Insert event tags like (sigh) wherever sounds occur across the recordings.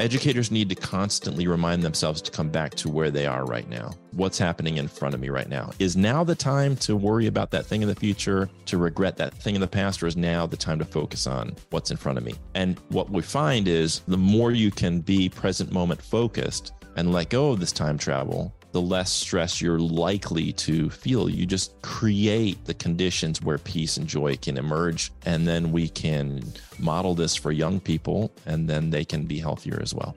Educators need to constantly remind themselves to come back to where they are right now. What's happening in front of me right now? Is now the time to worry about that thing in the future, to regret that thing in the past, or is now the time to focus on what's in front of me? And what we find is the more you can be present moment focused and let go of this time travel, the less stress you're likely to feel. You just create the conditions where peace and joy can emerge. And then we can model this for young people, and then they can be healthier as well.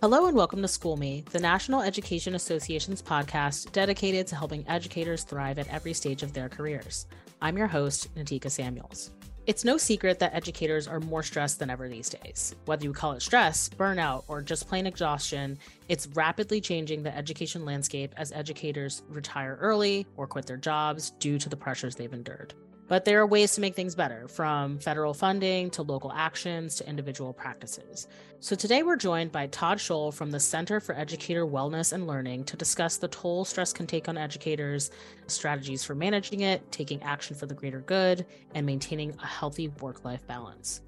Hello and welcome to School Me, the National Education Association's podcast dedicated to helping educators thrive at every stage of their careers. I'm your host, Natika Samuels. It's no secret that educators are more stressed than ever these days. Whether you call it stress, burnout, or just plain exhaustion, it's rapidly changing the education landscape as educators retire early or quit their jobs due to the pressures they've endured. But there are ways to make things better, from federal funding to local actions to individual practices. So today we're joined by Todd Scholl from the Center for Educator Wellness and Learning to discuss the toll stress can take on educators, strategies for managing it, taking action for the greater good, and maintaining a healthy work life balance.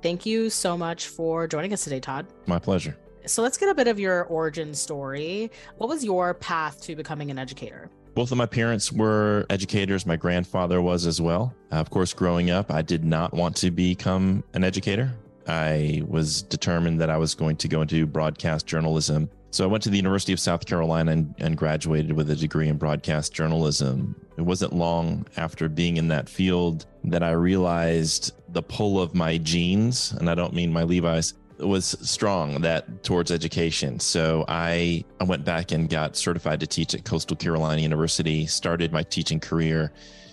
Thank you so much for joining us today, Todd. My pleasure. So let's get a bit of your origin story. What was your path to becoming an educator? Both of my parents were educators. My grandfather was as well. Uh, of course, growing up, I did not want to become an educator. I was determined that I was going to go into broadcast journalism. So I went to the University of South Carolina and, and, graduated with a degree in broadcast journalism. It wasn't long after being in that field that I realized the pull of my genes, and I don't mean my Levi's, was strong that towards education. So I I went back and got certified to teach at Coastal Carolina University. Started my teaching career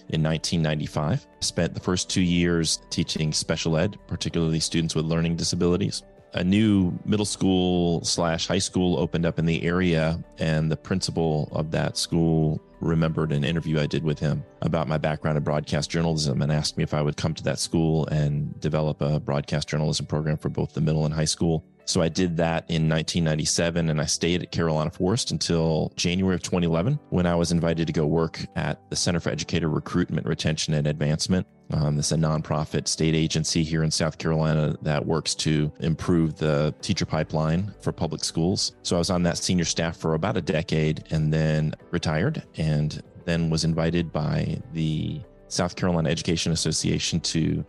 in 1995. Spent the first two years teaching special ed, particularly students with learning disabilities a new middle school slash high school opened up in the area, and the principal of that school remembered an interview I did with him about my background in broadcast journalism and asked me if I would come to that school and develop a broadcast journalism program for both the middle and high school. So I did that in 1997 and I stayed at Carolina Forest until January of 2011 when I was invited to go work at the Center for Educator Recruitment, Retention, and Advancement. Um, this is a nonprofit state agency here in South Carolina that works to improve the teacher pipeline for public schools. So I was on that senior staff for about a decade and then retired and then was invited by the South Carolina Education Association to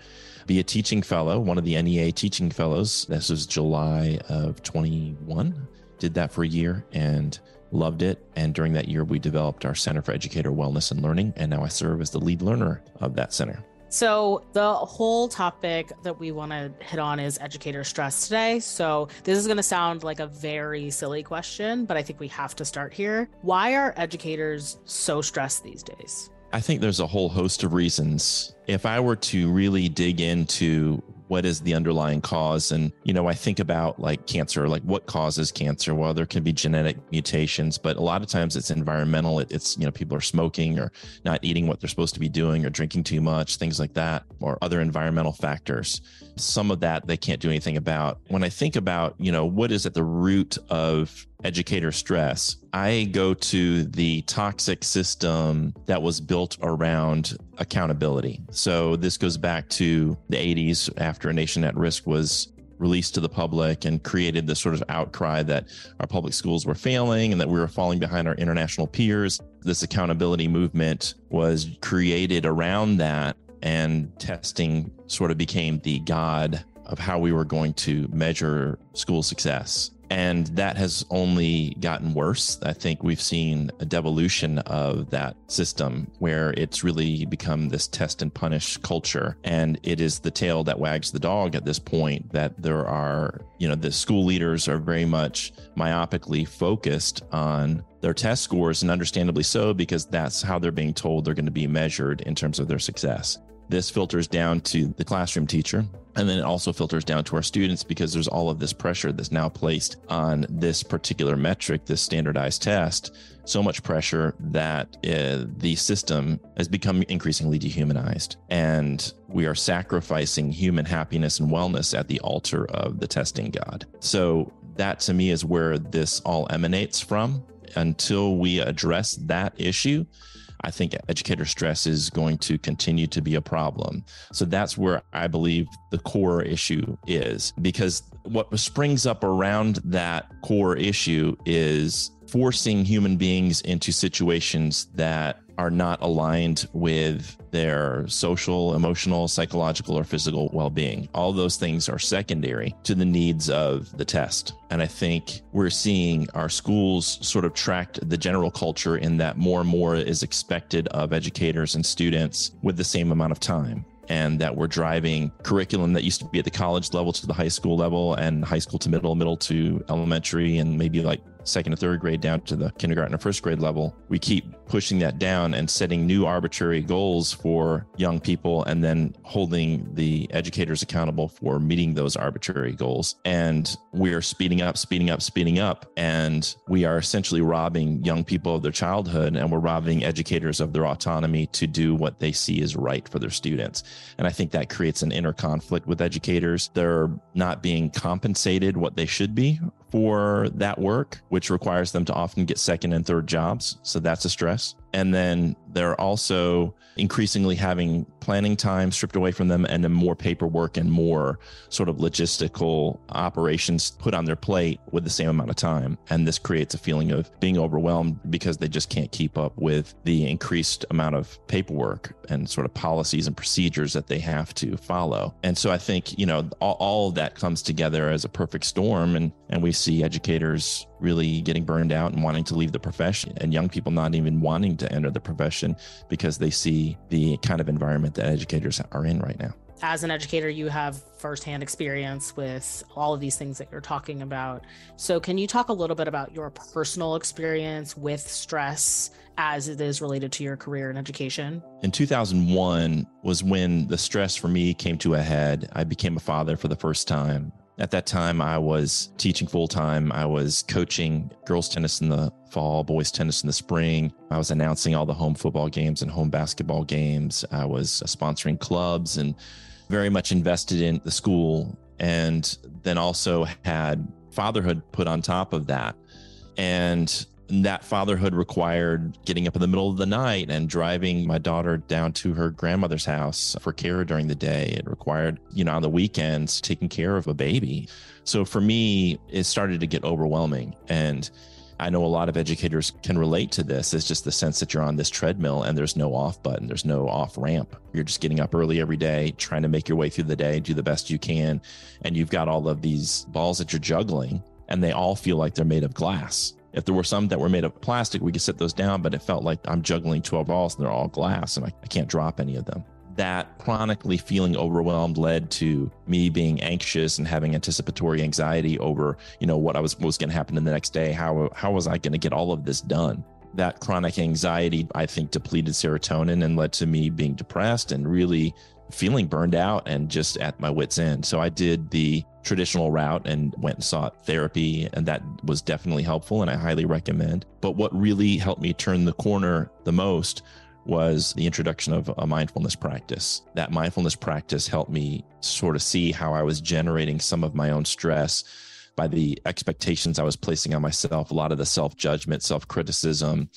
be a teaching fellow, one of the NEA teaching fellows. This was July of 21. Did that for a year and loved it. And during that year, we developed our Center for Educator Wellness and Learning. And now I serve as the lead learner of that center. So, the whole topic that we want to hit on is educator stress today. So, this is going to sound like a very silly question, but I think we have to start here. Why are educators so stressed these days? I think there's a whole host of reasons. If I were to really dig into what is the underlying cause? And you know i think about like cancer like what causes cancer? Well there can be genetic mutations but a lot of times it's environmental. It's you know people are smoking or not eating what they're supposed to be doing or drinking too much things like that or other environmental factors. Some of that they can't do anything about. When i think about you know what is at the root of educator stress, I go to the toxic system that was built around accountability. So this goes back to the 80s after A Nation at Risk was released to the public and created this sort of outcry that our public schools were failing and that we were falling behind our international peers. This accountability movement was created around that, and testing sort of became the god of how we were going to measure school success. And that has only gotten worse. I think we've seen a devolution of that system where it's really become this test and punish culture. And it is the tail that wags the dog at this point that there are, you know, the school leaders are very much myopically focused on their test scores, and understandably so, because that's how they're being told they're going to be measured in terms of their success. This filters down to the classroom teacher. And then it also filters down to our students because there's all of this pressure that's now placed on this particular metric, this standardized test. So much pressure that uh, the system has become increasingly dehumanized. And we are sacrificing human happiness and wellness at the altar of the testing God. So, that to me is where this all emanates from. Until we address that issue, I think educator stress is going to continue to be a problem. So that's where I believe the core issue is because what springs up around that core issue is forcing human beings into situations that are not aligned with their social, emotional, psychological, or physical well being. All those things are secondary to the needs of the test. And I think we're seeing our schools sort of track the general culture in that more and more is expected of educators and students with the same amount of time and that we're driving curriculum that used to be at the college level to the high school level and high school to middle, middle to elementary, and maybe like second or third grade down to the kindergarten or first grade level. We keep pushing that down and setting new arbitrary goals for young people and then holding the educators accountable for meeting those arbitrary goals. And we are speeding up, speeding up, speeding up. And we are essentially robbing young people of their childhood and we're robbing educators of their autonomy to do what they see is right for their students. And I think that creates an inner conflict with educators. They're not being compensated what they should be for that work, which requires them to often get second and third jobs. So that's a stress. And then they're also increasingly having planning time stripped away from them and then more paperwork and more sort of logistical operations put on their plate with the same amount of time. And this creates a feeling of being overwhelmed because they just can't keep up with the increased amount of paperwork and sort of policies and procedures that they have to follow. And so I think, you know, all, all of that comes together as a perfect storm. And, and we see educators really getting burned out and wanting to leave the profession and young people not even wanting to enter the profession because they see the kind of environment that educators are in right now. As an educator, you have firsthand experience with all of these things that you're talking about. So, can you talk a little bit about your personal experience with stress as it is related to your career in education? In 2001 was when the stress for me came to a head. I became a father for the first time. At that time, I was teaching full time. I was coaching girls' tennis in the fall, boys' tennis in the spring. I was announcing all the home football games and home basketball games. I was uh, sponsoring clubs and very much invested in the school. And then also had fatherhood put on top of that. And that fatherhood required getting up in the middle of the night and driving my daughter down to her grandmother's house for care during the day. It required, you know, on the weekends, taking care of a baby. So for me, it started to get overwhelming. And I know a lot of educators can relate to this. It's just the sense that you're on this treadmill and there's no off button, there's no off ramp. You're just getting up early every day, trying to make your way through the day, do the best you can. And you've got all of these balls that you're juggling, and they all feel like they're made of glass. If there were some that were made of plastic, we could set those down, but it felt like I'm juggling 12 balls and they're all glass and I, I can't drop any of them. That chronically feeling overwhelmed led to me being anxious and having anticipatory anxiety over, you know, what I was, was going to happen in the next day. How, how was I going to get all of this done? That chronic anxiety, I think, depleted serotonin and led to me being depressed and really feeling burned out and just at my wits' end. So I did the traditional route and went and sought therapy, and that was definitely helpful and I highly recommend. But what really helped me turn the corner the most was the introduction of a mindfulness practice. That mindfulness practice helped me sort of see how I was generating some of my own stress by the expectations I was placing on myself, a lot of the self judgment, self criticism,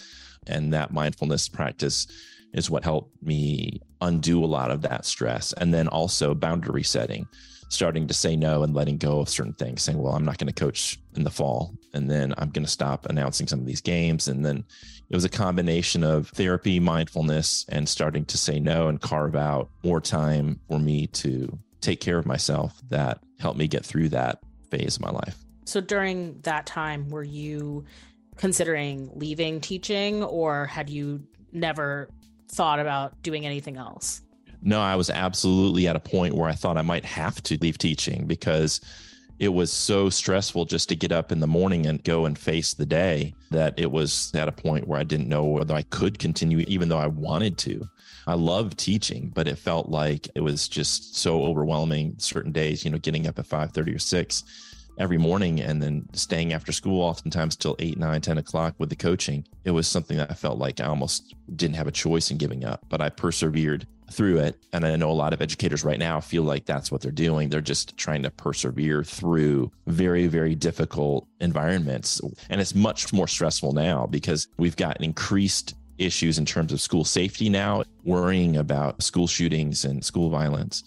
and that mindfulness practice is what helped me undo a lot of that stress. And then also boundary setting, starting to say no and letting go of certain things, saying, well, I'm not going to coach in the fall. And then I'm going to stop announcing some of these games. And then it was a combination of therapy, mindfulness, and starting to say no and carve out more time for me to take care of myself that helped me get through that phase of my life. So during that time, were you considering leaving teaching or had you never thought about doing anything else? No, I was absolutely at a point where I thought I might have to leave teaching because it was so stressful just to get up in the morning and go and face the day that it was at a point where I didn't know whether I could continue, even though I wanted to. I love teaching, but it felt like it was just so overwhelming certain days, you know, getting up at 5 30 or 6 every morning and then staying after school oftentimes till 8 9 10 o'clock with the coaching it was something that i felt like i almost didn't have a choice in giving up but i persevered through it. And i know a lot of educators right now feel like that's what they're doing. They're just trying to persevere through very very difficult environments. And it's much more stressful now because we've got increased issues in terms of school safety now worrying about school shootings and school violence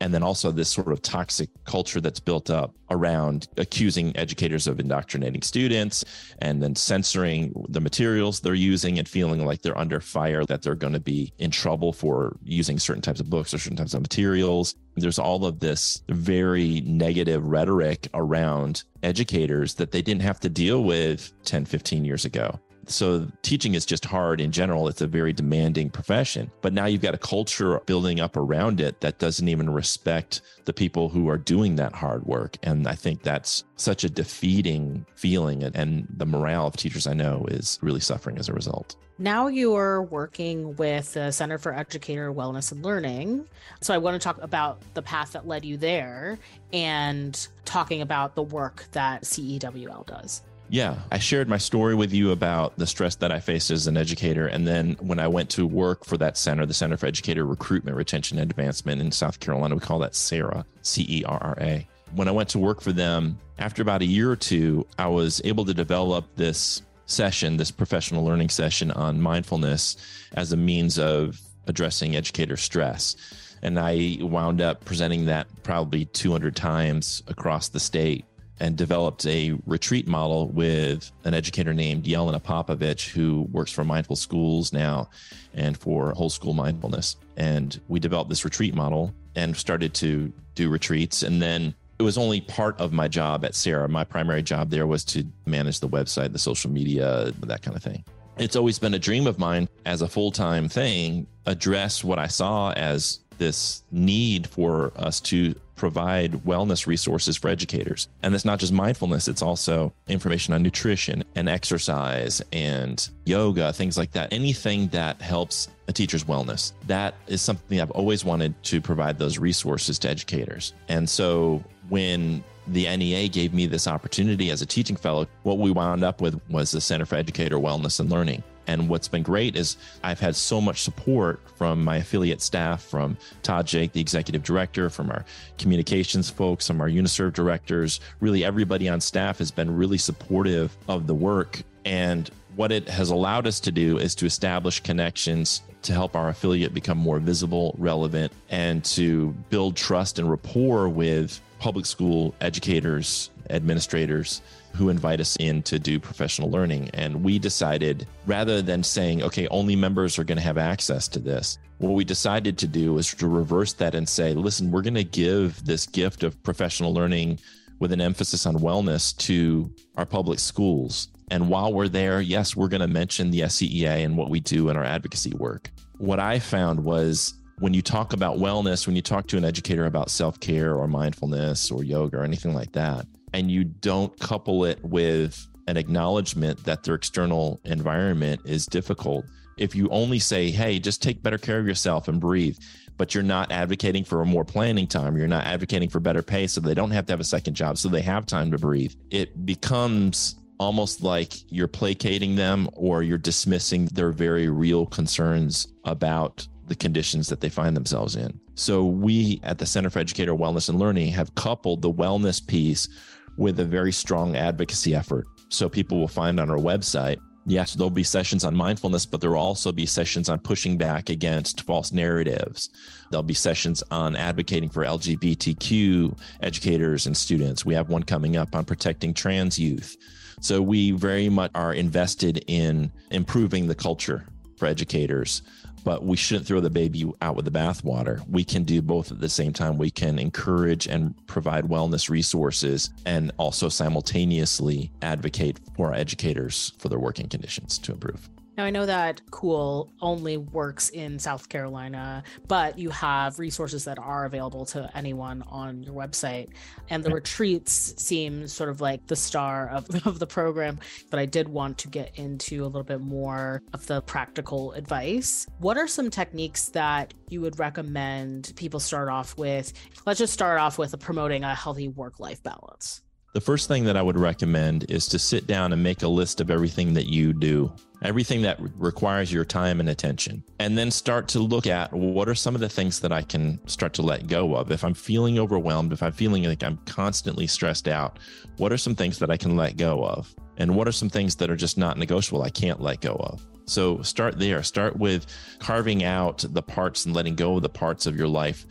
And then also this sort of toxic culture that's built up around accusing educators of indoctrinating students and then censoring the materials they're using and feeling like they're under fire, that they're going to be in trouble for using certain types of books or certain types of materials. There's all of this very negative rhetoric around educators that they didn't have to deal with 10, 15 years ago. So teaching is just hard in general. It's a very demanding profession. But now you've got a culture building up around it that doesn't even respect the people who are doing that hard work. And I think that's such a defeating feeling. And the morale of teachers I know is really suffering as a result. Now you're working with the Center for Educator Wellness and Learning. So I want to talk about the path that led you there and talking about the work that CEWL does. Yeah, I shared my story with you about the stress that I faced as an educator. And then when I went to work for that center, the Center for Educator Recruitment, Retention, and Advancement in South Carolina, we call that CERRA, C E R R A. When I went to work for them, after about a year or two, I was able to develop this session, this professional learning session on mindfulness as a means of addressing educator stress. And I wound up presenting that probably 200 times across the state and developed a retreat model with an educator named Yelena Popovich, who works for Mindful Schools now and for Whole School Mindfulness. And we developed this retreat model and started to do retreats. And then it was only part of my job at CERRA. My primary job there was to manage the website, the social media, that kind of thing. It's always been a dream of mine as a full time thing, address what I saw as this need for us to provide wellness resources for educators. And it's not just mindfulness, it's also information on nutrition and exercise and yoga, things like that. Anything that helps a teacher's wellness. That is something I've always wanted to provide those resources to educators. And so when the NEA gave me this opportunity as a teaching fellow, what we wound up with was the Center for Educator Wellness and Learning. And what's been great is I've had so much support from my affiliate staff, from Todd Jake, the executive director, from our communications folks, from our UniServ directors. Really, everybody on staff has been really supportive of the work. And what it has allowed us to do is to establish connections to help our affiliate become more visible, relevant, and to build trust and rapport with public school educators, administrators, who invite us in to do professional learning. And we decided rather than saying, okay, only members are going to have access to this, what we decided to do was to reverse that and say, listen, we're going to give this gift of professional learning with an emphasis on wellness to our public schools. And while we're there, yes, we're going to mention the SCEA and what we do in our advocacy work. What I found was when you talk about wellness, when you talk to an educator about self care or mindfulness or yoga or anything like that, and you don't couple it with an acknowledgement that their external environment is difficult, if you only say, hey, just take better care of yourself and breathe, but you're not advocating for a more planning time, you're not advocating for better pay so they don't have to have a second job, so they have time to breathe, it becomes almost like you're placating them or you're dismissing their very real concerns about the conditions that they find themselves in. So, we at the Center for Educator Wellness and Learning have coupled the wellness piece with a very strong advocacy effort. So people will find on our website, yes, there'll be sessions on mindfulness, but there will also be sessions on pushing back against false narratives. There'll be sessions on advocating for LGBTQ educators and students. We have one coming up on protecting trans youth. So we very much are invested in improving the culture for educators but we shouldn't throw the baby out with the bathwater. We can do both at the same time. We can encourage and provide wellness resources and also simultaneously advocate for our educators for their working conditions to improve. Now, I know that CEWL only works in South Carolina, but you have resources that are available to anyone on your website. And the retreats seem sort of like the star of, (laughs) of the program. But I did want to get into a little bit more of the practical advice. What are some techniques that you would recommend people start off with? Let's just start off with promoting a healthy work life balance. The first thing that I would recommend is to sit down and make a list of everything that you do, everything that requires your time and attention, and then start to look at what are some of the things that I can start to let go of. If I'm feeling overwhelmed, if I'm feeling like I'm constantly stressed out, what are some things that I can let go of? And what are some things that are just not negotiable I can't let go of? So start there. Start with carving out the parts and letting go of the parts of your life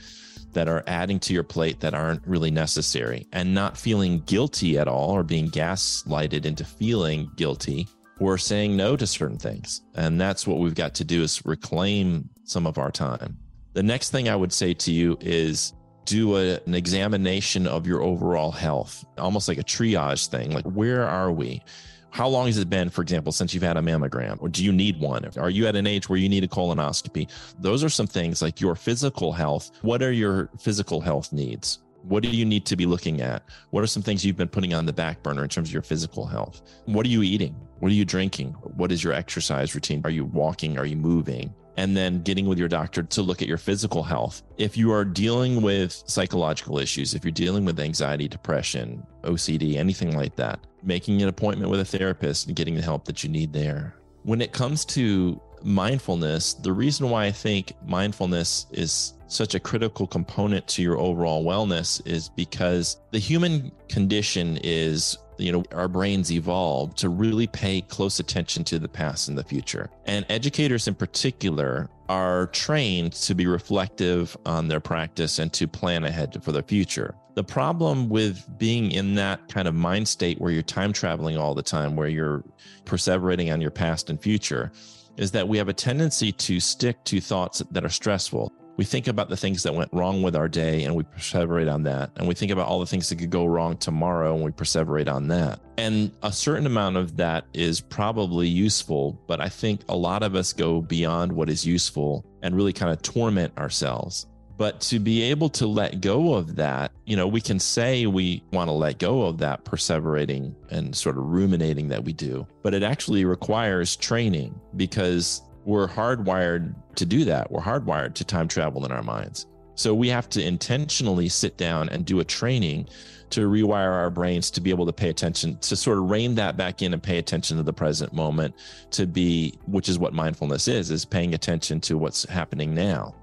that are adding to your plate that aren't really necessary and not feeling guilty at all or being gaslighted into feeling guilty or saying no to certain things. And that's what we've got to do is reclaim some of our time. The next thing I would say to you is do a, an examination of your overall health, almost like a triage thing. Like, where are we? How long has it been, for example, since you've had a mammogram? Or do you need one? Are you at an age where you need a colonoscopy? Those are some things like your physical health. What are your physical health needs? What do you need to be looking at? What are some things you've been putting on the back burner in terms of your physical health? What are you eating? What are you drinking? What is your exercise routine? Are you walking? Are you moving? and then getting with your doctor to look at your physical health. If you are dealing with psychological issues, if you're dealing with anxiety, depression, OCD, anything like that, making an appointment with a therapist and getting the help that you need there. When it comes to mindfulness, the reason why I think mindfulness is such a critical component to your overall wellness is because the human condition is you know our brains evolve to really pay close attention to the past and the future. And educators in particular are trained to be reflective on their practice and to plan ahead for the future. The problem with being in that kind of mind state where you're time traveling all the time where you're perseverating on your past and future is that we have a tendency to stick to thoughts that are stressful we think about the things that went wrong with our day and we perseverate on that. And we think about all the things that could go wrong tomorrow and we perseverate on that. And a certain amount of that is probably useful, but I think a lot of us go beyond what is useful and really kind of torment ourselves. But to be able to let go of that, you know, we can say we want to let go of that perseverating and sort of ruminating that we do, but it actually requires training because we're hardwired to do that. We're hardwired to time travel in our minds. So we have to intentionally sit down and do a training to rewire our brains to be able to pay attention, to sort of rein that back in and pay attention to the present moment, to be, which is what mindfulness is, is paying attention to what's happening now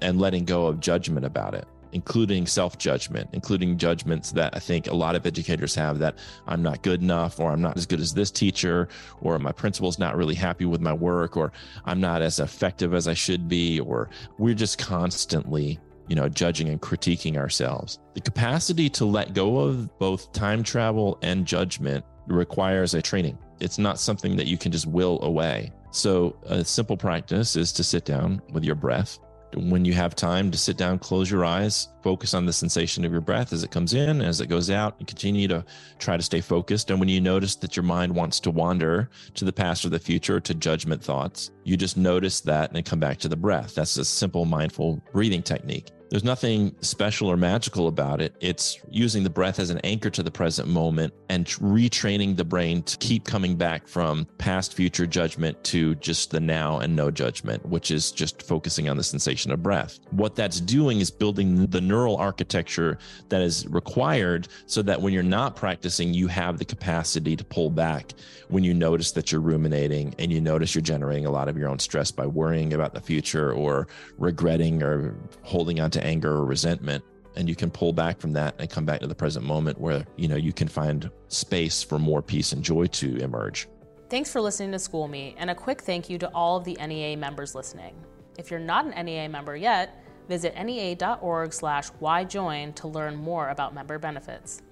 and letting go of judgment about it including self judgment, including judgments that I think a lot of educators have that I'm not good enough, or I'm not as good as this teacher, or my principal's not really happy with my work, or I'm not as effective as I should be, or we're just constantly you know, judging and critiquing ourselves. The capacity to let go of both time travel and judgment requires a training. It's not something that you can just will away. So, a simple practice is to sit down with your breath when you have time to sit down, close your eyes, focus on the sensation of your breath as it comes in, as it goes out, and continue to try to stay focused. And when you notice that your mind wants to wander to the past or the future, to judgment thoughts, you just notice that and come back to the breath. That's a simple mindful breathing technique. There's nothing special or magical about it. It's using the breath as an anchor to the present moment and retraining the brain to keep coming back from past, future judgment to just the now and no judgment, which is just focusing on the sensation of breath. What that's doing is building the neural architecture that is required so that when you're not practicing, you have the capacity to pull back when you notice that you're ruminating and you notice you're generating a lot of your own stress by worrying about the future or regretting or holding on to anger or resentment and you can pull back from that and come back to the present moment where you know you can find space for more peace and joy to emerge. Thanks for listening to school me and a quick thank you to all of the nea members listening. If you're not an nea member yet visit nea.org slash why join to learn more about member benefits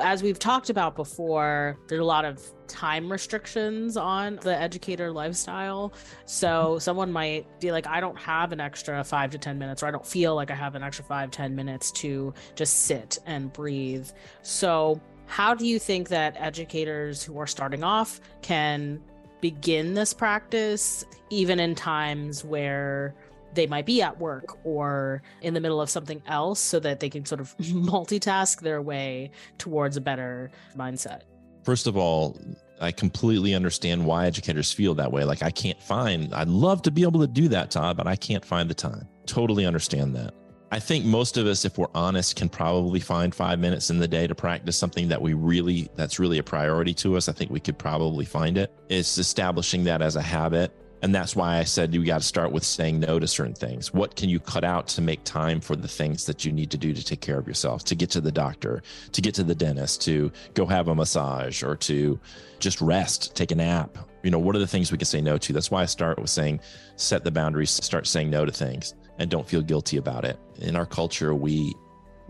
as we've talked about before, there's a lot of time restrictions on the educator lifestyle. So someone might be like, I don't have an extra five to 10 minutes, or I don't feel like I have an extra five, 10 minutes to just sit and breathe. So, how do you think that educators who are starting off can begin this practice, even in times where they might be at work or in the middle of something else so that they can sort of (laughs) multitask their way towards a better mindset. First of all, I completely understand why educators feel that way. Like, I can't find, I'd love to be able to do that, Todd, but I can't find the time. Totally understand that. I think most of us, if we're honest, can probably find five minutes in the day to practice something that we really, that's really a priority to us. I think we could probably find it. It's establishing that as a habit and that's why I said you got to start with saying no to certain things. What can you cut out to make time for the things that you need to do to take care of yourself, to get to the doctor, to get to the dentist, to go have a massage, or to just rest, take a nap? You know, what are the things we can say no to? That's why I start with saying set the boundaries, start saying no to things. and don't feel guilty about it. In our culture, we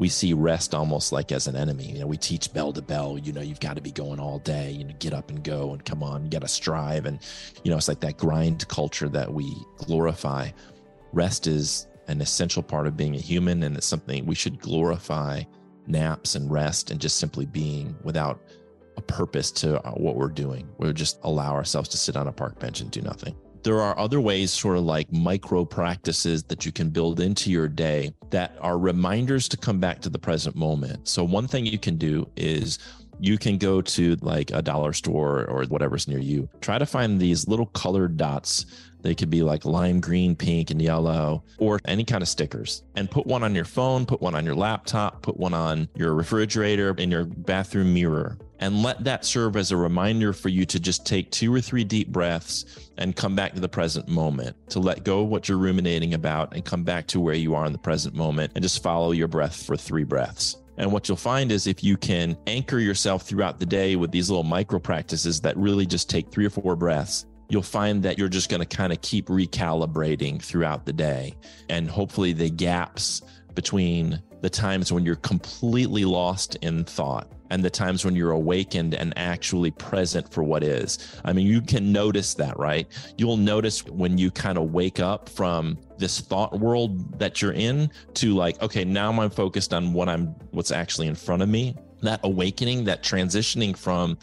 we see rest almost like as an enemy. You know, we teach bell to bell, you know, you've got to be going all day, you know, get up and go and come on, you got to strive. And, you know, it's like that grind culture that we glorify. Rest is an essential part of being a human, and it's something we should glorify naps and rest and just simply being without a purpose to uh, what we're doing. We just allow ourselves to sit on a park bench and do nothing there are other ways, sort of like micro practices that you can build into your day that are reminders to come back to the present moment. So, one thing you can do is you can go to like a dollar store or whatever's near you. Try to find these little colored dots. They could be like lime green, pink, and yellow, or any kind of stickers. And put one on your phone, put one on your laptop, put one on your refrigerator, in your bathroom mirror and let that serve as a reminder for you to just take two or three deep breaths and come back to the present moment, to let go of what you're ruminating about and come back to where you are in the present moment and just follow your breath for three breaths. And what you'll find is if you can anchor yourself throughout the day with these little micro practices that really just take three or four breaths, you'll find that you're just going to kind of keep recalibrating throughout the day. And hopefully, the gaps between the times when you're completely lost in thought and the times when you're awakened and actually present for what is. I mean, you can notice that, right? You'll notice when you kind of wake up from this thought world that you're in to like, okay, now I'm focused on what I'm what's actually in front of me. That awakening, that transitioning from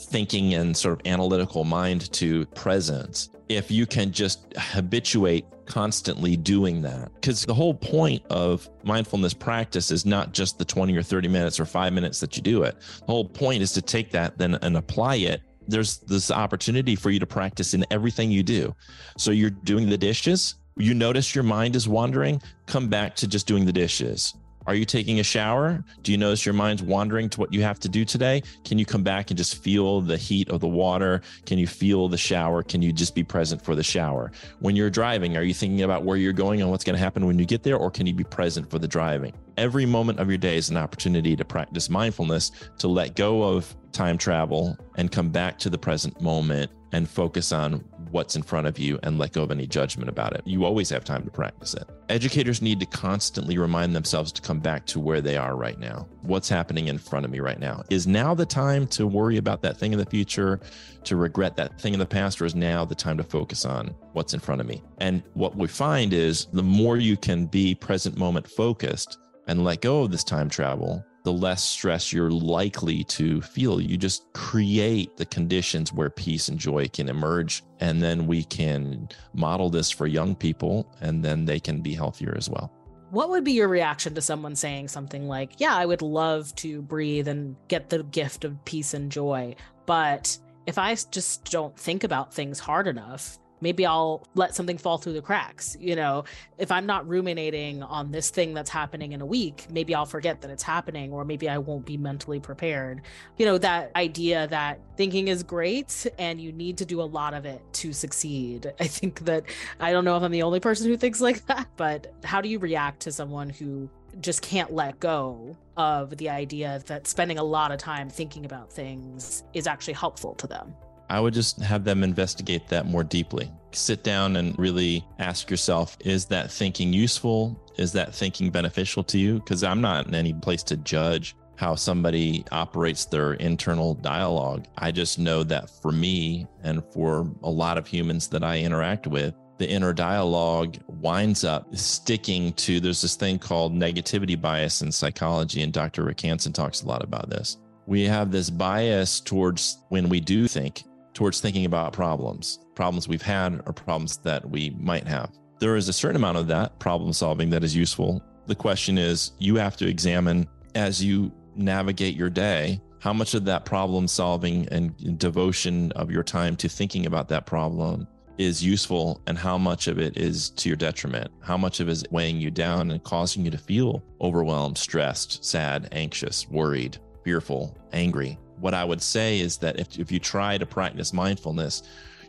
thinking and sort of analytical mind to presence if you can just habituate constantly doing that. Because the whole point of mindfulness practice is not just the 20 or 30 minutes or five minutes that you do it. The whole point is to take that then and apply it. There's this opportunity for you to practice in everything you do. So you're doing the dishes, you notice your mind is wandering, come back to just doing the dishes. Are you taking a shower? Do you notice your mind's wandering to what you have to do today? Can you come back and just feel the heat of the water? Can you feel the shower? Can you just be present for the shower? When you're driving, are you thinking about where you're going and what's going to happen when you get there, or can you be present for the driving? Every moment of your day is an opportunity to practice mindfulness, to let go of time travel and come back to the present moment and focus on what's in front of you and let go of any judgment about it. You always have time to practice it. Educators need to constantly remind themselves to come back to where they are right now. What's happening in front of me right now? Is now the time to worry about that thing in the future, to regret that thing in the past, or is now the time to focus on what's in front of me? And what we find is the more you can be present moment focused and let go of this time travel, the less stress you're likely to feel. You just create the conditions where peace and joy can emerge. And then we can model this for young people, and then they can be healthier as well. What would be your reaction to someone saying something like, Yeah, I would love to breathe and get the gift of peace and joy. But if I just don't think about things hard enough, maybe I'll let something fall through the cracks. You know, if I'm not ruminating on this thing that's happening in a week, maybe I'll forget that it's happening, or maybe I won't be mentally prepared. You know, that idea that thinking is great and you need to do a lot of it to succeed. I think that I don't know if I'm the only person who thinks like that, but how do you react to someone who just can't let go of the idea that spending a lot of time thinking about things is actually helpful to them? I would just have them investigate that more deeply. Sit down and really ask yourself is that thinking useful? Is that thinking beneficial to you? Because I'm not in any place to judge how somebody operates their internal dialogue. I just know that for me and for a lot of humans that I interact with, the inner dialogue winds up sticking to there's this thing called negativity bias in psychology, and Dr. Rick Hanson talks a lot about this. We have this bias towards when we do think towards thinking about problems, problems we've had or problems that we might have. There is a certain amount of that problem solving that is useful. The question is, you have to examine as you navigate your day how much of that problem solving and devotion of your time to thinking about that problem is useful and how much of it is to your detriment how much of it is weighing you down and causing you to feel overwhelmed stressed sad anxious worried fearful angry what I would say is that if, if you try to practice mindfulness,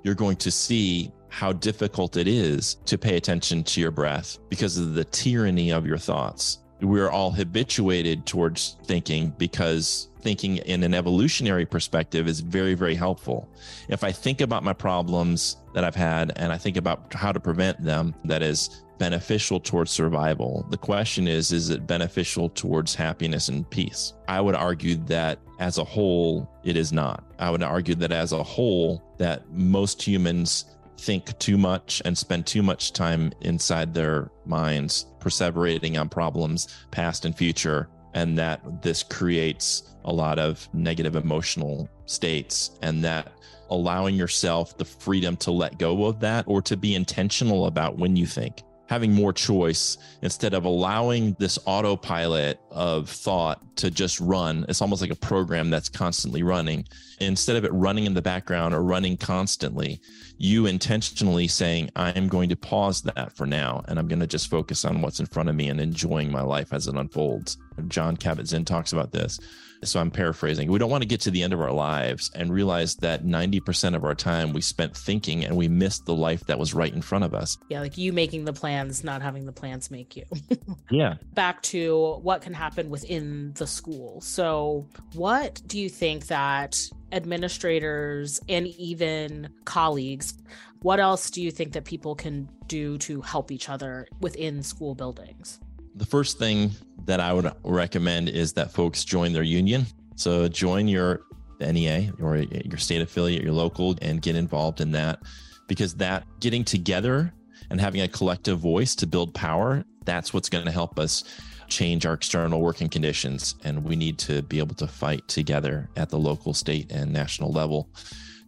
you're going to see how difficult it is to pay attention to your breath because of the tyranny of your thoughts. We're all habituated towards thinking because thinking in an evolutionary perspective is very, very helpful. If I think about my problems that I've had and I think about how to prevent them, that is beneficial towards survival. The question is, is it beneficial towards happiness and peace? I would argue that as a whole, it is not. I would argue that as a whole, that most humans think too much and spend too much time inside their minds perseverating on problems past and future and that this creates a lot of negative emotional states and that allowing yourself the freedom to let go of that or to be intentional about when you think having more choice instead of allowing this autopilot of thought to just run. It's almost like a program that's constantly running. Instead of it running in the background or running constantly, you intentionally saying, I'm going to pause that for now and I'm going to just focus on what's in front of me and enjoying my life as it unfolds. Jon Kabat-Zinn talks about this so I'm paraphrasing. We don't want to get to the end of our lives and realize that 90% of our time we spent thinking and we missed the life that was right in front of us. Yeah, like you making the plans, not having the plans make you. (laughs) yeah. Back to what can happen within the school. So, what do you think that administrators and even colleagues what else do you think that people can do to help each other within school buildings? The first thing that I would recommend is that folks join their union. So join your NEA or your state affiliate, your local, and get involved in that because that getting together and having a collective voice to build power, that's what's going to help us change our external working conditions. And we need to be able to fight together at the local, state, and national level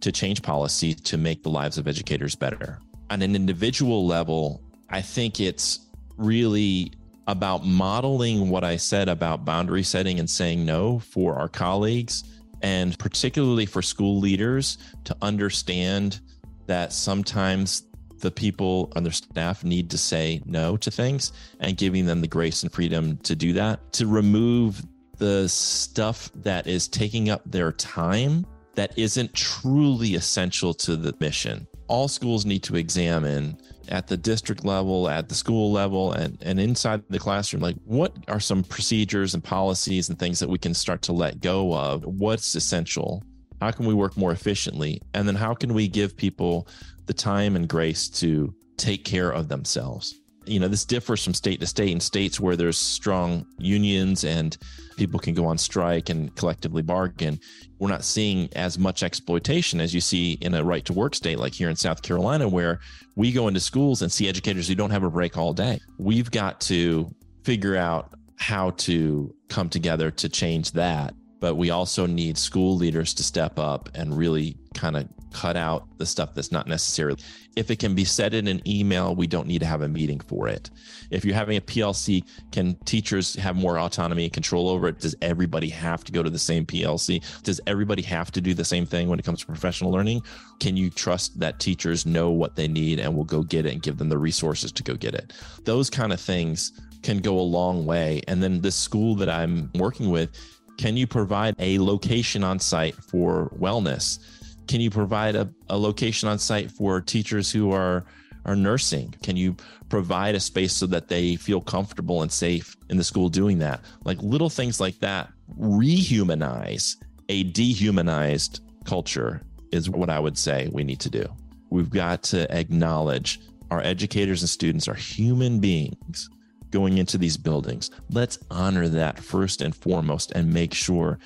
to change policy to make the lives of educators better. On an individual level, I think it's really about modeling what I said about boundary setting and saying no for our colleagues, and particularly for school leaders to understand that sometimes the people on their staff need to say no to things and giving them the grace and freedom to do that, to remove the stuff that is taking up their time that isn't truly essential to the mission. All schools need to examine at the district level, at the school level, and, and inside the classroom, like what are some procedures and policies and things that we can start to let go of? What's essential? How can we work more efficiently? And then how can we give people the time and grace to take care of themselves? You know, this differs from state to state. In states where there's strong unions and people can go on strike and collectively bargain. We're not seeing as much exploitation as you see in a right to work state like here in South Carolina, where we go into schools and see educators who don't have a break all day. We've got to figure out how to come together to change that but we also need school leaders to step up and really kind of cut out the stuff that's not necessary. If it can be said in an email, we don't need to have a meeting for it. If you're having a PLC, can teachers have more autonomy and control over it? Does everybody have to go to the same PLC? Does everybody have to do the same thing when it comes to professional learning? Can you trust that teachers know what they need and will go get it and give them the resources to go get it? Those kind of things can go a long way. And then this school that I'm working with can you provide a location on site for wellness? Can you provide a, a location on site for teachers who are are nursing? Can you provide a space so that they feel comfortable and safe in the school doing that? Like little things like that rehumanize a dehumanized culture is what I would say we need to do. We've got to acknowledge our educators and students are human beings going into these buildings. Let's honor that first and foremost and make sure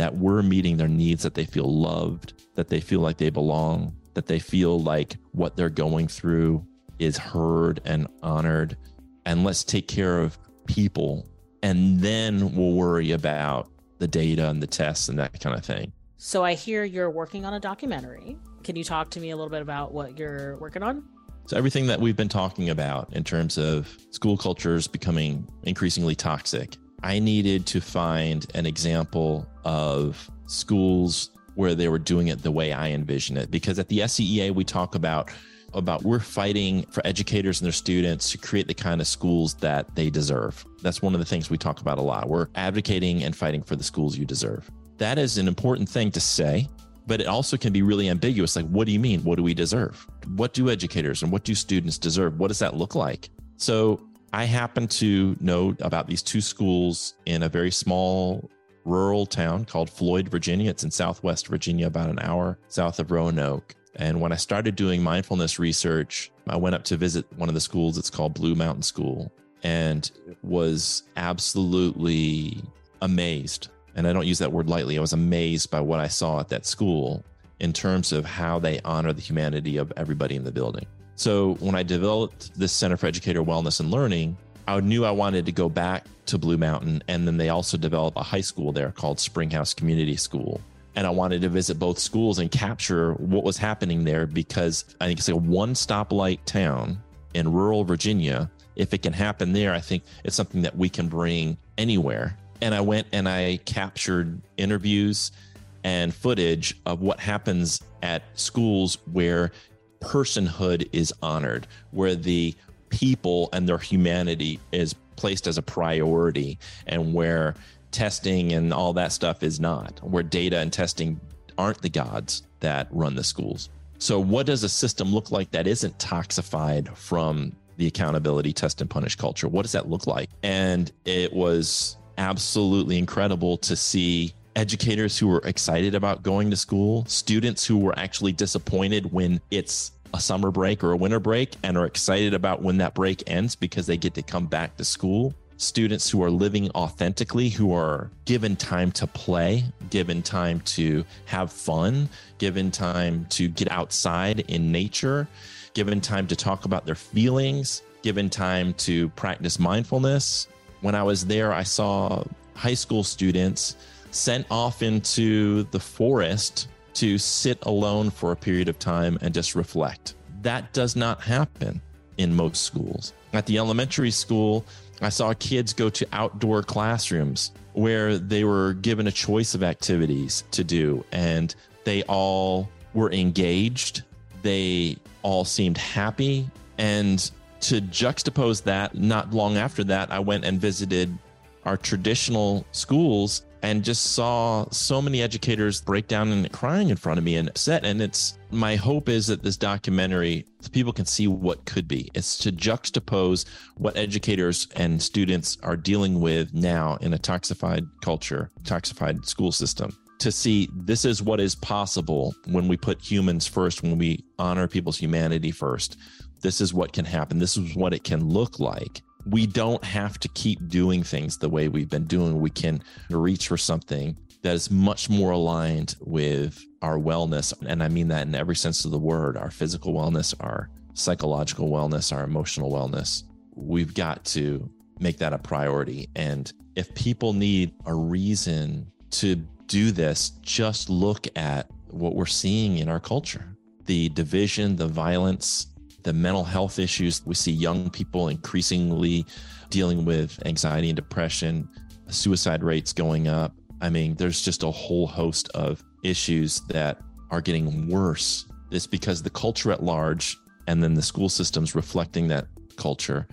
that we're meeting their needs, that they feel loved, that they feel like they belong, that they feel like what they're going through is heard and honored. And let's take care of people. And then we'll worry about the data and the tests and that kind of thing. So I hear you're working on a documentary. Can you talk to me a little bit about what you're working on? So, everything that we've been talking about in terms of school cultures becoming increasingly toxic, I needed to find an example of schools where they were doing it the way I envision it. Because at the SCEA, we talk about about we're fighting for educators and their students to create the kind of schools that they deserve. That's one of the things we talk about a lot. We're advocating and fighting for the schools you deserve. That is an important thing to say but it also can be really ambiguous. Like, what do you mean? What do we deserve? What do educators and what do students deserve? What does that look like? So I happen to know about these two schools in a very small rural town called Floyd, Virginia. It's in Southwest Virginia, about an hour south of Roanoke. And when I started doing mindfulness research, I went up to visit one of the schools. It's called Blue Mountain School and was absolutely amazed. And I don't use that word lightly. I was amazed by what I saw at that school in terms of how they honor the humanity of everybody in the building. So when I developed this Center for Educator Wellness and Learning, I knew I wanted to go back to Blue Mountain. And then they also developed a high school there called Springhouse Community School. And I wanted to visit both schools and capture what was happening there because I think it's a one stoplight town in rural Virginia. If it can happen there, I think it's something that we can bring anywhere. And I went and I captured interviews and footage of what happens at schools where personhood is honored, where the people and their humanity is placed as a priority, and where testing and all that stuff is not, where data and testing aren't the gods that run the schools. So, what does a system look like that isn't toxified from the accountability test and punish culture? What does that look like? And it was absolutely incredible to see educators who were excited about going to school, students who were actually disappointed when it's a summer break or a winter break and are excited about when that break ends because they get to come back to school. Students who are living authentically, who are given time to play, given time to have fun, given time to get outside in nature, given time to talk about their feelings, given time to practice mindfulness. When I was there, I saw high school students sent off into the forest to sit alone for a period of time and just reflect. That does not happen in most schools. At the elementary school, I saw kids go to outdoor classrooms where they were given a choice of activities to do, and they all were engaged. They all seemed happy. And to juxtapose that, not long after that, I went and visited our traditional schools and just saw so many educators break down and crying in front of me and upset. And it's my hope is that this documentary, people can see what could be. It's to juxtapose what educators and students are dealing with now in a toxified culture, toxified school system. To see this is what is possible when we put humans first, when we honor people's humanity first. This is what can happen. This is what it can look like we don't have to keep doing things the way we've been doing. We can reach for something that is much more aligned with our wellness. And I mean that in every sense of the word our physical wellness, our psychological wellness, our emotional wellness. We've got to make that a priority. And if people need a reason to do this, just look at what we're seeing in our culture the division, the violence, the mental health issues. We see young people increasingly dealing with anxiety and depression, suicide rates going up. I mean, there's just a whole host of issues that are getting worse. It's because the culture at large and then the school systems reflecting that culture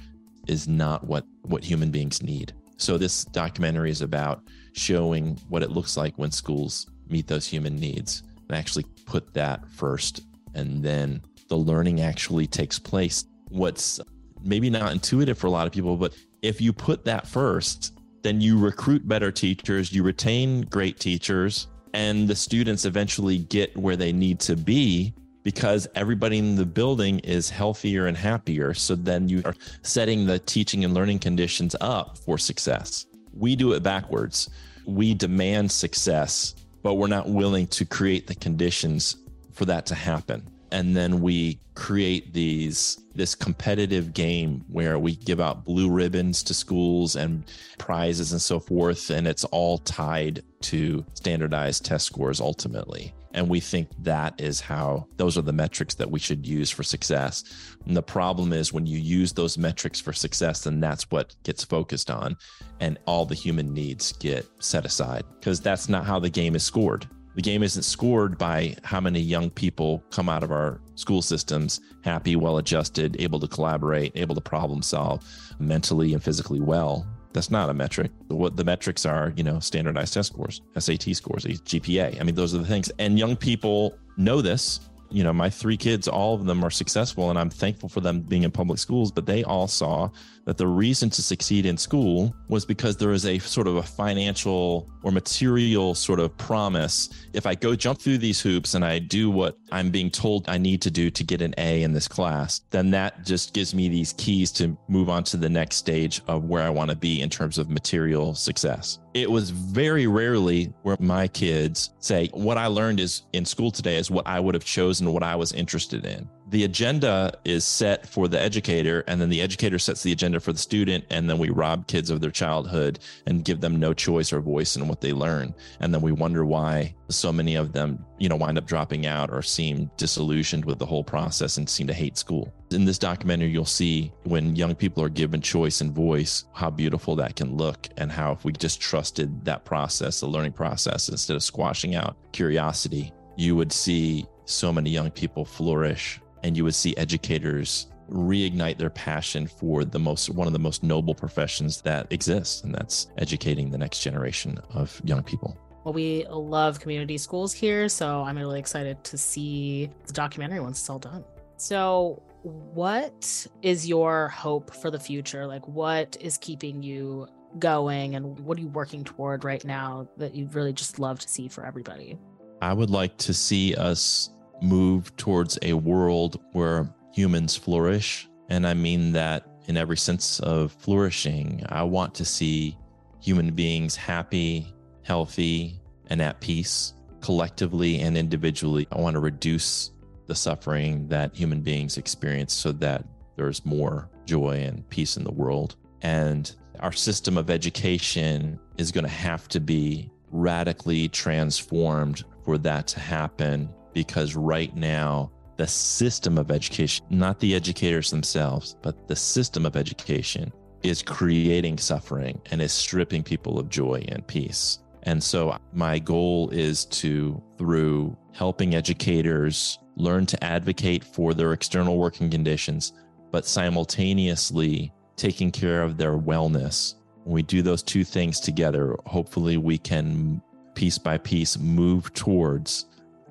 is not what what human beings need. So this documentary is about showing what it looks like when schools meet those human needs and actually put that first and then the learning actually takes place. What's maybe not intuitive for a lot of people, but if you put that first, then you recruit better teachers, you retain great teachers, and the students eventually get where they need to be because everybody in the building is healthier and happier. So then you are setting the teaching and learning conditions up for success. We do it backwards. We demand success, but we're not willing to create the conditions for that to happen and then we create these this competitive game where we give out blue ribbons to schools and prizes and so forth and it's all tied to standardized test scores ultimately. And we think that is how those are the metrics that we should use for success. And the problem is when you use those metrics for success then that's what gets focused on and all the human needs get set aside because that's not how the game is scored the game isn't scored by how many young people come out of our school systems happy, well adjusted, able to collaborate, able to problem solve mentally and physically well. That's not a metric. What the metrics are, you know, standardized test scores, SAT scores, GPA. I mean, those are the things. And young people know this you know, my three kids, all of them are successful and I'm thankful for them being in public schools, but they all saw that the reason to succeed in school was because there is a sort of a financial or material sort of promise. If I go jump through these hoops and I do what I'm being told I need to do to get an A in this class, then that just gives me these keys to move on to the next stage of where I want to be in terms of material success. It was very rarely where my kids say, What I learned is in school today is what I would have chosen, what I was interested in the agenda is set for the educator and then the educator sets the agenda for the student and then we rob kids of their childhood and give them no choice or voice in what they learn. And then we wonder why so many of them you know wind up dropping out or seem disillusioned with the whole process and seem to hate school. In this documentary you'll see when young people are given choice and voice how beautiful that can look and how if we just trusted that process the learning process instead of squashing out curiosity you would see so many young people flourish and you would see educators reignite their passion for the most one of the most noble professions that exists and that's educating the next generation of young people. Well we love community schools here so i'm really excited to see the documentary once it's all done. So what is your hope for the future? Like what is keeping you going and what are you working toward right now that you'd really just love to see for everybody? I would like to see us move towards a world where humans flourish. And I mean that in every sense of flourishing. I want to see human beings happy, healthy, and at peace collectively and individually. I want to reduce the suffering that human beings experience so that there's more joy and peace in the world. And our system of education is going to have to be radically transformed for that to happen because right now, the system of education, not the educators themselves, but the system of education is creating suffering and is stripping people of joy and peace. And so, my goal is to, through helping educators learn to advocate for their external working conditions, but simultaneously taking care of their wellness. When we do those two things together, hopefully we can piece by piece move towards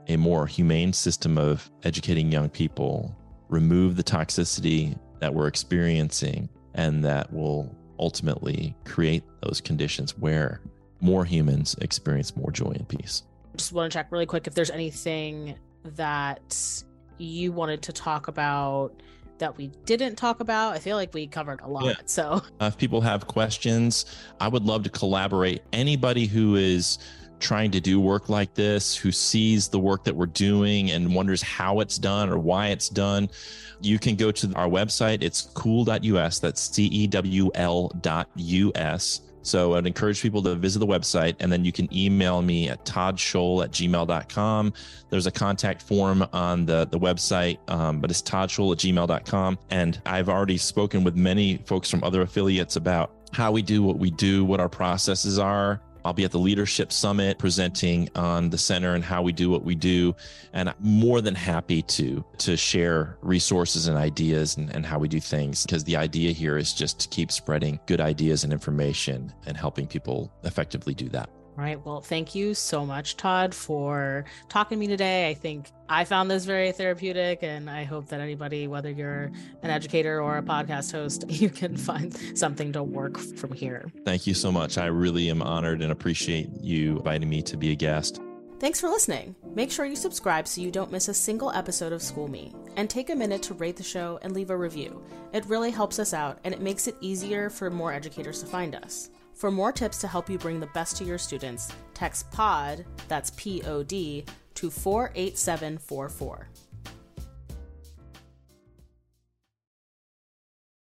a more humane system of educating young people, remove the toxicity that we're experiencing, and that will ultimately create those conditions where more humans experience more joy and peace. Just want to check really quick if there's anything that you wanted to talk about that we didn't talk about. I feel like we covered a lot. Yeah. So, uh, if people have questions, I would love to collaborate. Anybody who is trying to do work like this, who sees the work that we're doing and wonders how it's done or why it's done, you can go to our website. It's cewl.us. That's C E W L dot US. So I'd encourage people to visit the website and then you can email me at toddscholl at gmail.com. There's a contact form on the, the website, um, but it's toddscholl at gmail.com. And I've already spoken with many folks from other affiliates about how we do what we do, what our processes are, I'll be at the Leadership Summit presenting on the center and how we do what we do. And I'm more than happy to, to share resources and ideas and, and how we do things because the idea here is just to keep spreading good ideas and information and helping people effectively do that. All right. Well, thank you so much, Todd, for talking to me today. I think I found this very therapeutic, and I hope that anybody, whether you're an educator or a podcast host, (laughs) you can find something to work from here. Thank you so much. I really am honored and appreciate you inviting me to be a guest. Thanks for listening. Make sure you subscribe so you don't miss a single episode of School Me, and take a minute to rate the show and leave a review. It really helps us out, and it makes it easier for more educators to find us. For more tips to help you bring the best to your students, text POD, that's P O D, to 48744.